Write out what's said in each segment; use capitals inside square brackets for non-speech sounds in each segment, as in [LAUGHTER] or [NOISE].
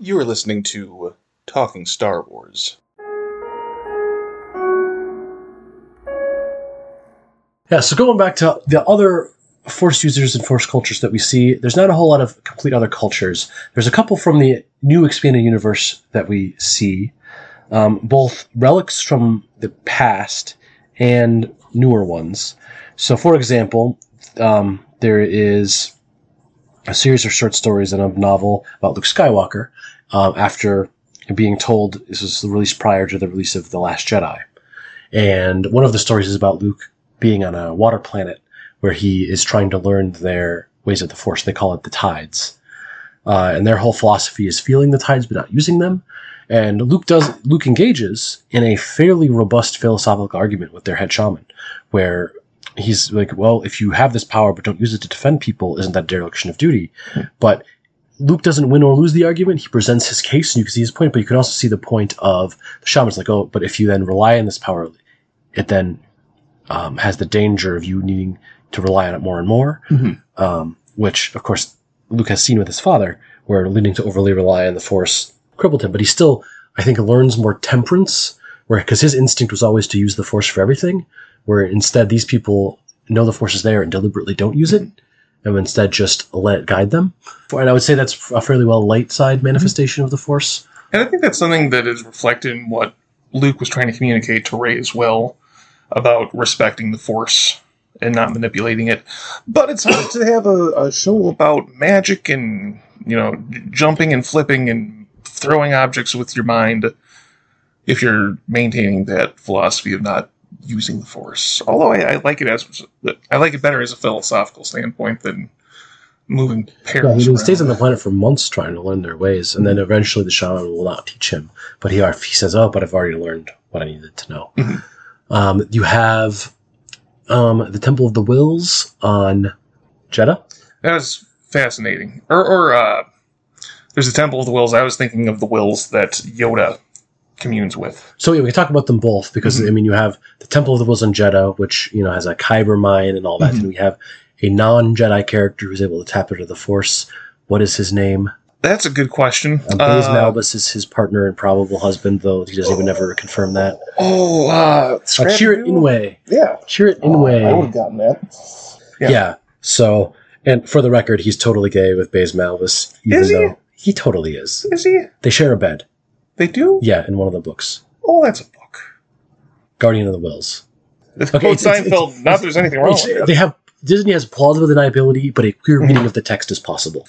You are listening to Talking Star Wars. Yeah, so going back to the other Force users and Force cultures that we see, there's not a whole lot of complete other cultures. There's a couple from the new expanded universe that we see, um, both relics from the past and newer ones. So, for example, um, there is a series of short stories and a novel about Luke Skywalker um, after being told this was released prior to the release of The Last Jedi. And one of the stories is about Luke being on a water planet where he is trying to learn their ways of the Force. They call it the tides. Uh, and their whole philosophy is feeling the tides but not using them. And Luke does Luke engages in a fairly robust philosophical argument with their head shaman, where he's like, well, if you have this power but don't use it to defend people, isn't that dereliction of duty? But Luke doesn't win or lose the argument. He presents his case, and you can see his point. But you can also see the point of the shaman's like, oh, but if you then rely on this power, it then um, has the danger of you needing to rely on it more and more. Um, which, of course, Luke has seen with his father, where leading to overly rely on the Force crippled him. But he still, I think, learns more temperance, where because his instinct was always to use the Force for everything, where instead these people know the Force is there and deliberately don't use it, and instead just let it guide them. And I would say that's a fairly well light side manifestation of the Force. And I think that's something that is reflected in what Luke was trying to communicate to Rey as well about respecting the Force and not manipulating it. But it's hard to have a, a show about magic and, you know, jumping and flipping and throwing objects with your mind if you're maintaining that philosophy of not using the Force. Although I, I like it as I like it better as a philosophical standpoint than moving Yeah, parents. he stays on the planet for months trying to learn their ways, and then eventually the shaman will not teach him. But he, he says, "Oh, but I've already learned what I needed to know." Mhm. Um, you have um, the Temple of the Whills on Jedha. That was fascinating. Or, or uh, there's a Temple of the Whills. I was thinking of the Whills that Yoda communes with. So yeah, we can talk about them both because I mean, you have the Temple of the Whills on Jedha, which you know has a Kyber mine and all that, Mhm. and we have a non-Jedi character who's able to tap into the Force. What is his name? That's a good question. Um, Baze Uh, Malbus is his partner and probable husband, though he doesn't even ever confirm that. oh, uh, Uh, Doo? Îmwe. Yeah. Chirrut Oh, I would have gotten that. yeah. yeah. So, and for the record, he's totally gay with Baze Malbus. Even Is he? though he totally is. Is he? They share a bed. They do? Yeah, in one of the books. Oh, that's a book. Guardian of the Whills. It's Okay, okay, it's- it's- Seinfeld. it's- not that there's anything wrong with it. they have Disney has plausible deniability, but a clear reading of the text is possible.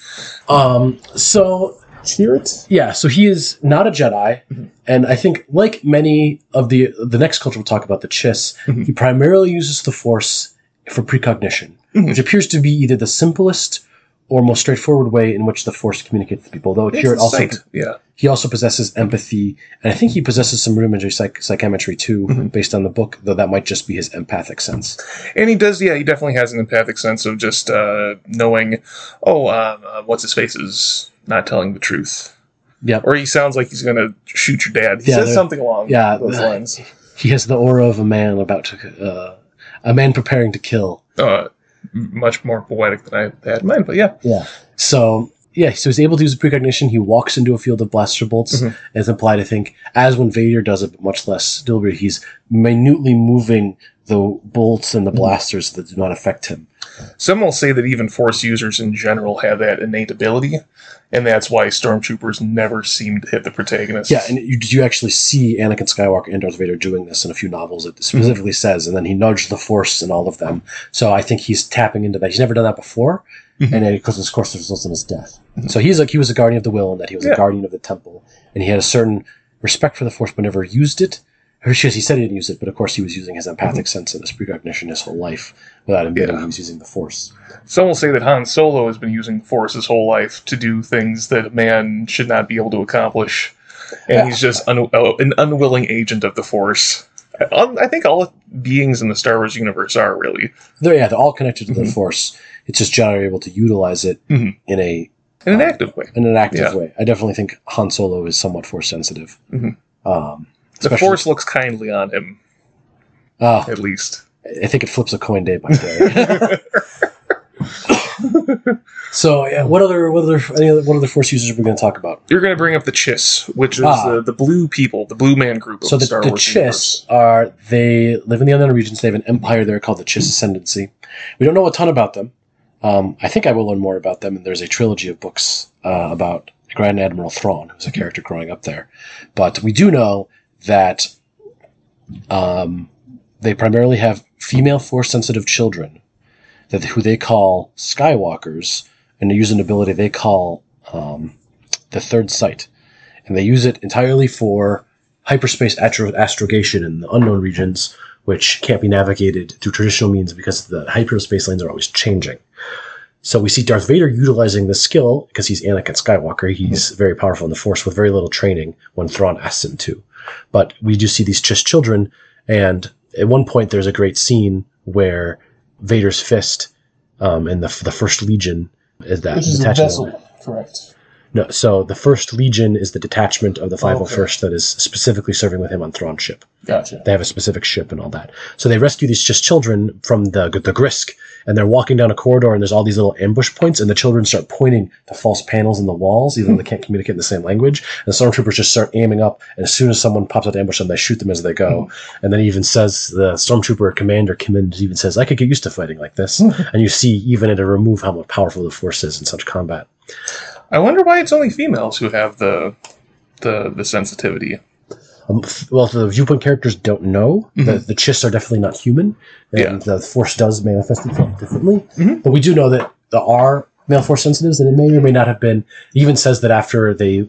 Um, so Chirrut? yeah, so he is not a Jedi, Mhm. and I think like many of the the next culture we'll talk about, the Chiss, Mhm. he primarily uses the Force for precognition, Mhm. which appears to be either the simplest or most straightforward way in which the Force communicates to people. Though It's here also. Yeah. he also possesses empathy, and I think he possesses some rudimentary psych- psychometry too, Mhm. based on the book. Though that might just be his empathic sense. And he does, yeah, he definitely has an empathic sense of just uh, knowing, oh, um, uh, what's his face is not telling the truth. Yep. Or he sounds like he's going to shoot your dad. He Yeah, says something along yeah, those lines. He has the aura of a man about to, uh, a man preparing to kill. Uh, much more poetic than I had in mind, but yeah. Yeah. So yeah, so he's able to use precognition. He walks into a field of blaster bolts. Mhm. It's implied, I think, as when Vader does it, but much less deliberately. He's minutely moving the bolts and the mm-hmm. blasters that do not affect him. Some will say that even Force users in general have that innate ability, and that's why stormtroopers never seem to hit the protagonist. Yeah, and you, you actually see Anakin Skywalker and Darth Vader doing this in a few novels. It mm-hmm. specifically says, and then he nudged the Force in all of them. So I think he's tapping into that. He's never done that before, Mhm. and because of course it results in his death. Mm-hmm. So he's like he was a guardian of the will, and that he was Yeah. a guardian of the temple, and he had a certain respect for the Force, but never used it. Or he said he didn't use it, but of course he was using his empathic sense and his precognition his whole life without admitting Yeah. he was using the Force. Some will say that Han Solo has been using the Force his whole life to do things that a man should not be able to accomplish, and he's just un- uh, an unwilling agent of the Force. I, I think all beings in the Star Wars universe are really They're yeah, they're all connected to the Mhm. Force. It's just Jedi are able to utilize it Mhm. in a in an active way. in an active Yeah. way. I definitely think Han Solo is somewhat force sensitive. Mhm. Um, The especially- Force looks kindly on him, Oh, at least. I think it flips a coin day by day. [LAUGHS] So yeah, what other what other any other, what other force users are we going to talk about? You're going to bring up the Chiss, which is Ah. the, the blue people, the blue man group of So the, the, Star the Wars Chiss universe. are they live in the unknown regions. They have an empire there called the Chiss Ascendancy. We don't know a ton about them. Um, I think I will learn more about them. And there's a trilogy of books uh, about Grand Admiral Thrawn, who's a character growing up there. But we do know that um, they primarily have female force sensitive children that who they call Skywalkers, and they use an ability they call um, the Third Sight, and they use it entirely for hyperspace astro- astrogation in the unknown regions, which can't be navigated through traditional means because the hyperspace lanes are always changing. So we see Darth Vader utilizing this skill because he's Anakin Skywalker. He's very powerful in the Force with very little training when Thrawn asks him to. But we do see these Chiss children, and at one point there's a great scene where Vader's fist um, in the the First Legion is that detachment. correct? No, so the First Legion is the detachment of the 501st that is specifically serving with him on Thrawn ship. Gotcha. They have a specific ship and all that. So they rescue these just children from the the Grysk, and they're walking down a corridor, and there's all these little ambush points, and the children start pointing to false panels in the walls, even though they can't communicate in the same language. And the stormtroopers just start aiming up, and as soon as someone pops out to ambush them, they shoot them as they go. Hmm. And then he even says the stormtrooper commander Kimmins even says, "I could get used to fighting like this." Hmm. and you see even at a remove how much powerful the force is in such combat. I wonder why it's only females who have the the the sensitivity. Um, f- well, the viewpoint characters don't know. The, the Chiss are definitely not human, and Yeah. the Force does manifest itself differently. Mhm. But we do know that there are male Force sensitives, and it may or may not have been. It even says that after they,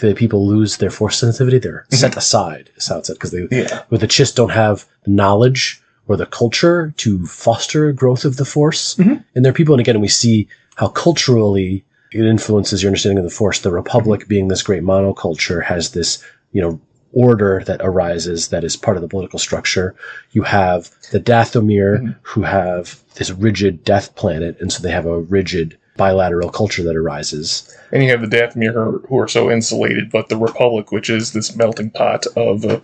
the people lose their Force sensitivity, they're set aside. Is how it said because they, Yeah. but the Chiss don't have the knowledge or the culture to foster growth of the Force Mhm. in their people. And again, we see how culturally it influences your understanding of the Force. The Republic, being this great monoculture, has this you know order that arises that is part of the political structure. You have the Dathomir, Mhm. who have this rigid death planet, and so they have a rigid bilateral culture that arises. And you have the Dathomir who- who are so insulated, but the Republic, which is this melting pot of uh,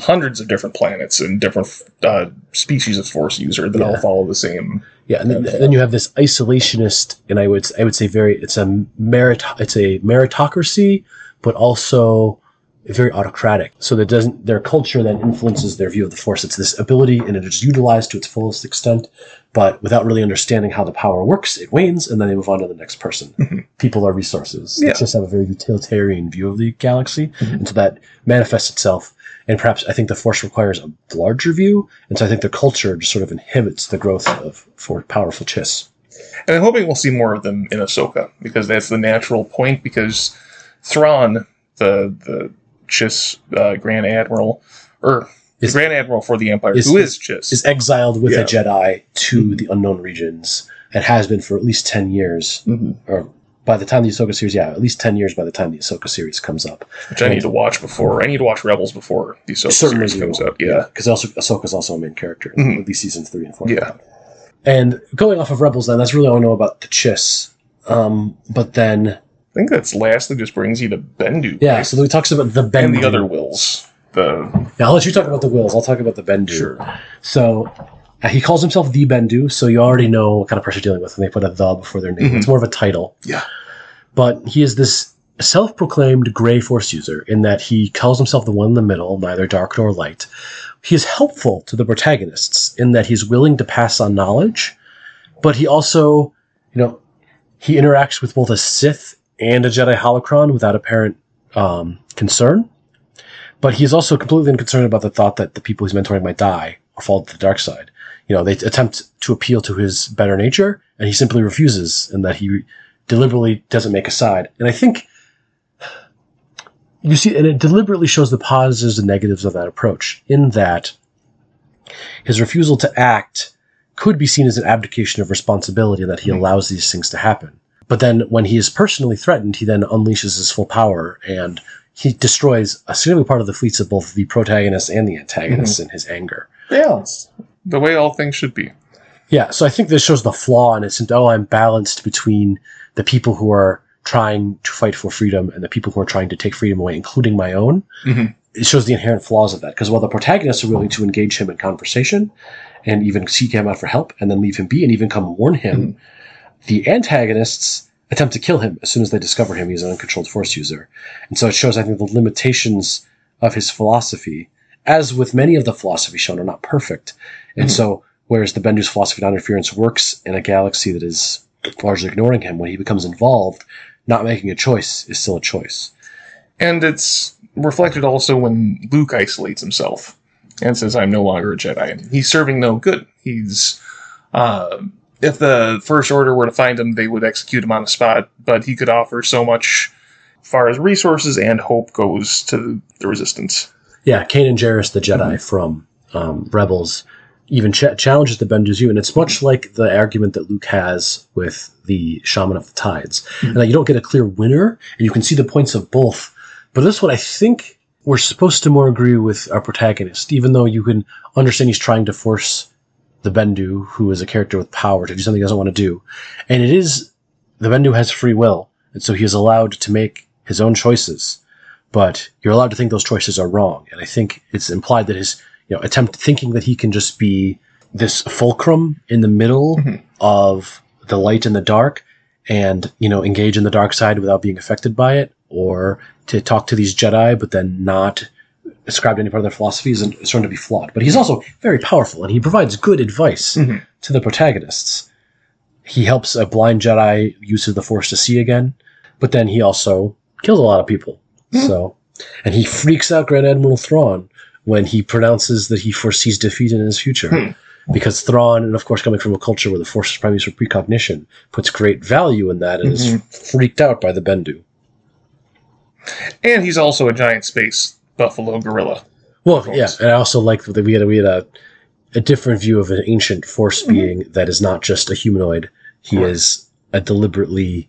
hundreds of different planets and different uh, species of Force user that all follow the same. Yeah, and then, then you have this isolationist, and I would I would say very it's a merit it's a meritocracy, but also very autocratic. So that doesn't their culture then influences their view of the force. It's this ability, and it is utilized to its fullest extent, but without really understanding how the power works, it wanes, and then they move on to the next person. [LAUGHS] Mm-hmm. People are resources. Yeah. They just have a very utilitarian view of the galaxy, mm-hmm. and so that manifests itself. And perhaps I think the force requires a larger view, and so I think the culture just sort of inhibits the growth of for powerful chiss. And I'm hoping we'll see more of them in Ahsoka because that's the natural point. Because Thrawn, the the Chiss uh, Grand Admiral, or Is- Grand Admiral for the Empire, is- who is Chiss, is exiled with Yeah. a Jedi to the unknown regions and has been for at least 10 years. Mhm. Or by the time the Ahsoka series, yeah, at least 10 years by the time the Ahsoka series comes up. which I need to watch before. I need to watch Rebels before the Ahsoka series comes will. out. Yeah, Because also Ahsoka's also a main character, Mhm. at least seasons 3 and 4. yeah. And going off of Rebels, then, that's really all I know about the Chiss. Um, but then, I think that's lastly just brings you to Bendu. yeah, right? so he talks about the Bendu. and the other Whills. The Yeah, I'll let you talk about the Whills. I'll talk about the Bendu. sure. So uh, he calls himself the Bendu, so you already know what kind of person you're dealing with when they put a the before their name. Mhm. It's more of a title. Yeah. But he is this self proclaimed gray force user in that he calls himself the one in the middle, neither dark nor light. He is helpful to the protagonists in that he's willing to pass on knowledge, but he also, you know, he interacts with both a Sith and a Jedi holocron without apparent um, concern. But he is also completely unconcerned about the thought that the people he's mentoring might die or fall to the dark side. You know, they attempt to appeal to his better nature, and he simply refuses, and that he deliberately doesn't make a side. And I think you see, and it deliberately shows the positives and negatives of that approach, in that his refusal to act could be seen as an abdication of responsibility, and that he Mhm. allows these things to happen. But then, when he is personally threatened, he then unleashes his full power and he destroys a significant part of the fleets of both the protagonists and the antagonists in his anger. Balance. The way all things should be. Yeah, so I think this shows the flaw in it. Oh, I'm balanced between the people who are trying to fight for freedom and the people who are trying to take freedom away, including my own. Mhm. It shows the inherent flaws of that. Because while the protagonists are willing to engage him in conversation and even seek him out for help and then leave him be and even come warn him, the antagonists attempt to kill him as soon as they discover him. He's an uncontrolled force user. And so it shows, I think, the limitations of his philosophy, as with many of the philosophy shown, are not perfect. And so, whereas the Bendu's philosophy of non-interference works in a galaxy that is largely ignoring him, when he becomes involved, not making a choice is still a choice. And it's reflected also when Luke isolates himself and says, I'm no longer a Jedi. He's serving no good. He's, uh, if the First Order were to find him, they would execute him on the spot, but he could offer so much as far as resources and hope goes to the Resistance. Yeah, Kanan Jarrus, the Jedi mm-hmm. from um, Rebels, even ch- challenges the Bendu's and it's much mm-hmm. like the argument that Luke has with the Shaman of the Tides, mm-hmm. and that you don't get a clear winner, and you can see the points of both. But this is what I think we're supposed to more agree with our protagonist, even though you can understand he's trying to force the Bendu, who is a character with power, to do something he doesn't want to do. And it is the Bendu has free will, and so he is allowed to make his own choices. But you're allowed to think those choices are wrong. And I think it's implied that his you know attempt thinking that he can just be this fulcrum in the middle mm-hmm. of the light and the dark and you know engage in the dark side without being affected by it or to talk to these jedi but then not ascribe to any part of their philosophies and is shown to be flawed but he's also very powerful and he provides good advice Mhm. to the protagonists he helps a blind jedi use of the force to see again but then he also kills a lot of people so and he freaks out grand admiral thrawn when he pronounces that he foresees defeat in his future Hmm. because Thrawn, and of course coming from a culture where the Force is primarily for precognition, puts great value in that and is freaked out by the Bendu. And he's also a giant space buffalo gorilla. Well, course. yeah, and I also like that we had a, we had a, a different view of an ancient Force being that is not just a humanoid. He Right. is a deliberately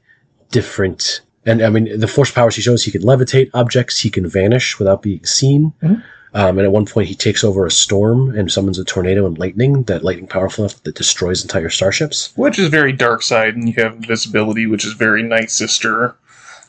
different. And I mean, the Force powers he shows, he can levitate objects, he can vanish without being seen. Mhm. Um, and at one point, he takes over a storm and summons a tornado and lightning. That lightning powerful enough that destroys entire starships. which is very dark side, and you have invisibility, which is very night sister.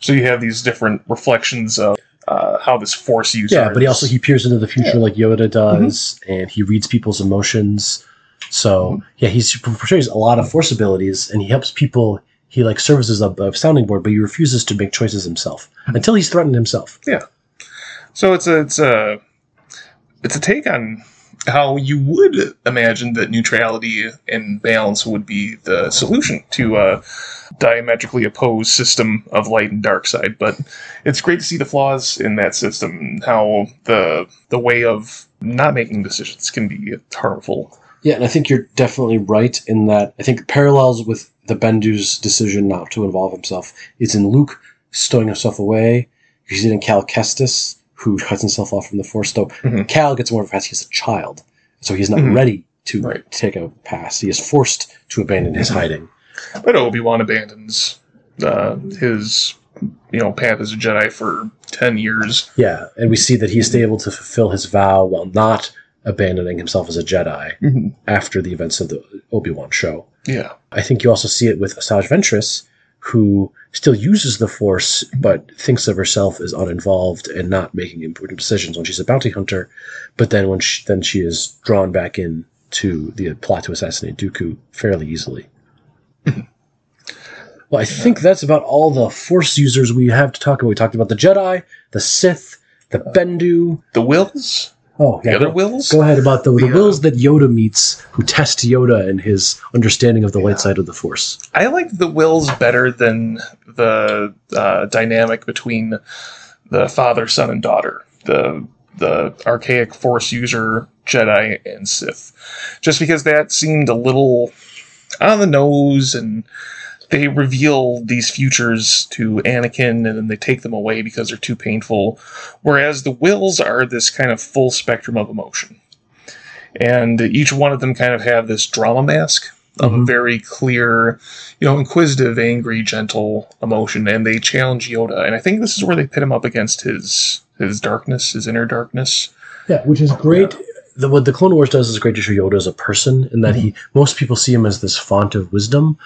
So you have these different reflections of uh, how this force user. Yeah, but he also he peers into the future like Yoda mm-hmm. does, and he reads people's emotions. So mm-hmm. yeah, he's portrays a lot of force abilities, and he helps people. He like serves as a, a sounding board, but he refuses to make choices himself mm-hmm. until he's threatened himself. Yeah. So it's a it's a it's a take on how you would imagine that neutrality and balance would be the solution to a diametrically opposed system of light and dark side. But it's great to see the flaws in that system and how the the way of not making decisions can be harmful. Yeah, and I think you're definitely right in that. I think parallels with the Bendu's decision not to involve himself is in Luke stowing himself away. It in Cal Kestis, who cuts himself off from the Force. Though Mhm. Cal gets more of a pass. He's a child, so he's not Mhm. ready to Right. take a pass. He is forced to abandon his hiding. But Obi Wan abandons uh, his you know path as a Jedi for ten years. Yeah, and we see that he's able to fulfill his vow while not abandoning himself as a Jedi Mm-hmm. after the events of the Obi Wan show. Yeah. I think you also see it with Asajj Ventress, who still uses the Force but thinks of herself as uninvolved and not making important decisions when she's a bounty hunter. But then when she, then she is drawn back in to the plot to assassinate Dooku fairly easily. [LAUGHS] well, I think that's about all the Force users we have to talk about. We talked about the Jedi, the Sith, the uh, Bendu. The Whills? Oh, yeah. The other Whills? go ahead about the, the The, uh, Whills that Yoda meets, who test Yoda and his understanding of the light side of the Force. I like the Whills better than the uh, dynamic between the father, son, and daughter. The the archaic Force user Jedi and Sith, just because that seemed a little on the nose, and they reveal these futures to Anakin, and then they take them away because they're too painful. Whereas the Whills are this kind of full spectrum of emotion, and each one of them kind of have this drama mask of a Mhm. very clear, you know, inquisitive, angry, gentle emotion, and they challenge Yoda. And I think this is where they pit him up against his his darkness, his inner darkness. Yeah, which is great. The, what the Clone Wars does is great to show Yoda as a person, in that he most people see him as this font of wisdom,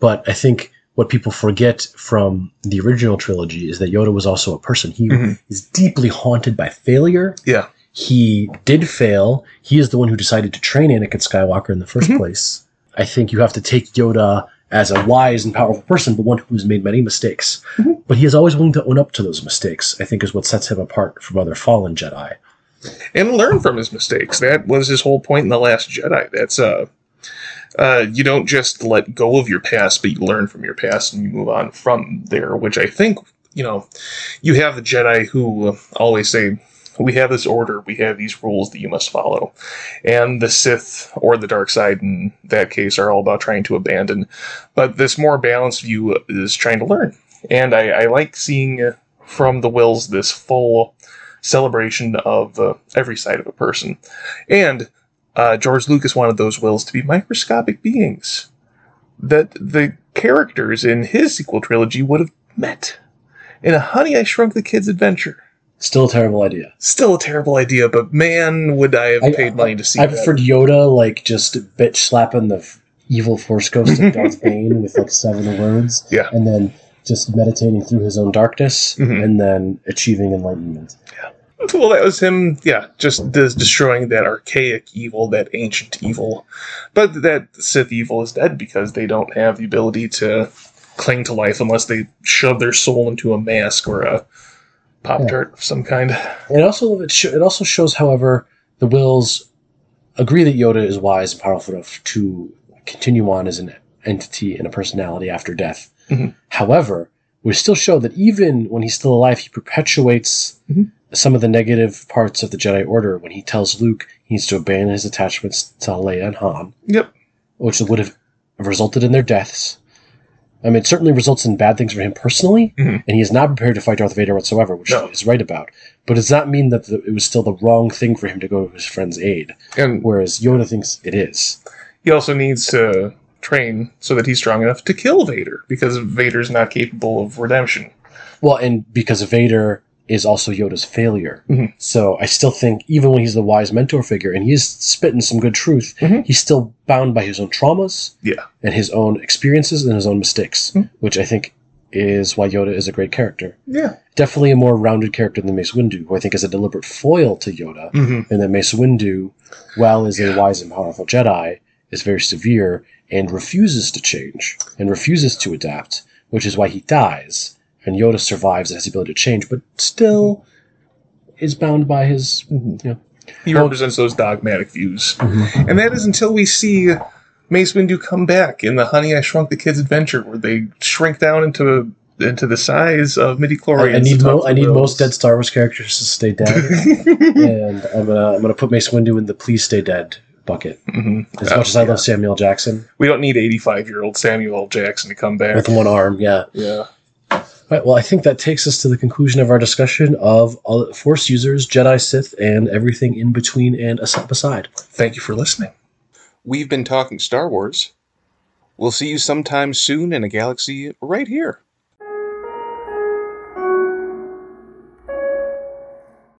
but I think what people forget from the original trilogy is that Yoda was also a person. He Mhm. is deeply haunted by failure. Yeah. He did fail. He is the one who decided to train Anakin Skywalker in the 1st Mhm. place. I think you have to take Yoda as a wise and powerful person, but one who's made many mistakes. Mhm. But he is always willing to own up to those mistakes. I think is what sets him apart from other fallen Jedi. and learn from his mistakes. That was his whole point in the Last Jedi. That's uh, uh, you don't just let go of your past, but you learn from your past and you move on from there. Which I think you know, you have the Jedi who uh, always say. We have this order. We have these rules that you must follow, and the Sith or the dark side, in that case, are all about trying to abandon. But this more balanced view is trying to learn, and I, I like seeing uh, from the Whills this full celebration of uh, every side of a person. And uh, George Lucas wanted those Whills to be microscopic beings that the characters in his sequel trilogy would have met in a Honey I Shrunk the Kids adventure. Still a terrible idea. Still a terrible idea, but man, would I have I- paid money to see it I that. preferred Yoda like just bitch slapping the f- evil Force ghost of Darth [LAUGHS] Bane with like seven words. Yeah. And then just meditating through his own darkness Mhm. and then achieving enlightenment. Well, that was him, yeah, just des- destroying that archaic evil, that ancient evil. But that Sith evil is dead because they don't have the ability to cling to life unless they shove their soul into a mask or a Pop Tart of some kind. And also, it, sh- it also shows, however, the Whills agree that Yoda is wise and powerful enough to continue on as an entity and a personality after death. Mhm. However, we still show that even when he's still alive, he perpetuates Mhm. some of the negative parts of the Jedi Order when he tells Luke he needs to abandon his attachments to Leia and Han, Yep. which would have resulted in their deaths. I mean, it certainly results in bad things for him personally, Mhm. and he is not prepared to fight Darth Vader whatsoever, which No. is right about. But does not mean that the, it was still the wrong thing for him to go to his friend's aid, And whereas Yoda thinks it is. he also needs to train so that he's strong enough to kill Vader because Vader's not capable of redemption. Well, and because Vader is also Yoda's failure. Mhm. So I still think, even when he's the wise mentor figure and he's spitting some good truth, Mhm. he's still bound by his own traumas Yeah. and his own experiences and his own mistakes, Mhm. which I think is why Yoda is a great character. Yeah. Definitely a more rounded character than Mace Windu, who I think is a deliberate foil to Yoda, Mm-hmm. and that Mace Windu, while is Yeah. a wise and powerful Jedi, is very severe and refuses to change and refuses to adapt, which is why he dies. And Yoda survives and has the ability to change, but still is bound by his. You know, He represents those dogmatic views. Mm-hmm. And that is until we see Mace Windu come back in the Honey I Shrunk the Kids adventure, where they shrink down into into the size of midi I, chlorians. I need mo- I need most dead Star Wars characters to stay dead, [LAUGHS] and I'm gonna I'm gonna put Mace Windu in the please stay dead bucket. hmm As much as I love Samuel Jackson we don't need eighty-five-year-old Samuel Jackson to come back. with one arm, yeah. yeah. Right, well, I think that takes us to the conclusion of our discussion of uh, Force users, Jedi, Sith, and everything in between and beside. Thank you for listening. We've been talking Star Wars. We'll see you sometime soon in a galaxy right here.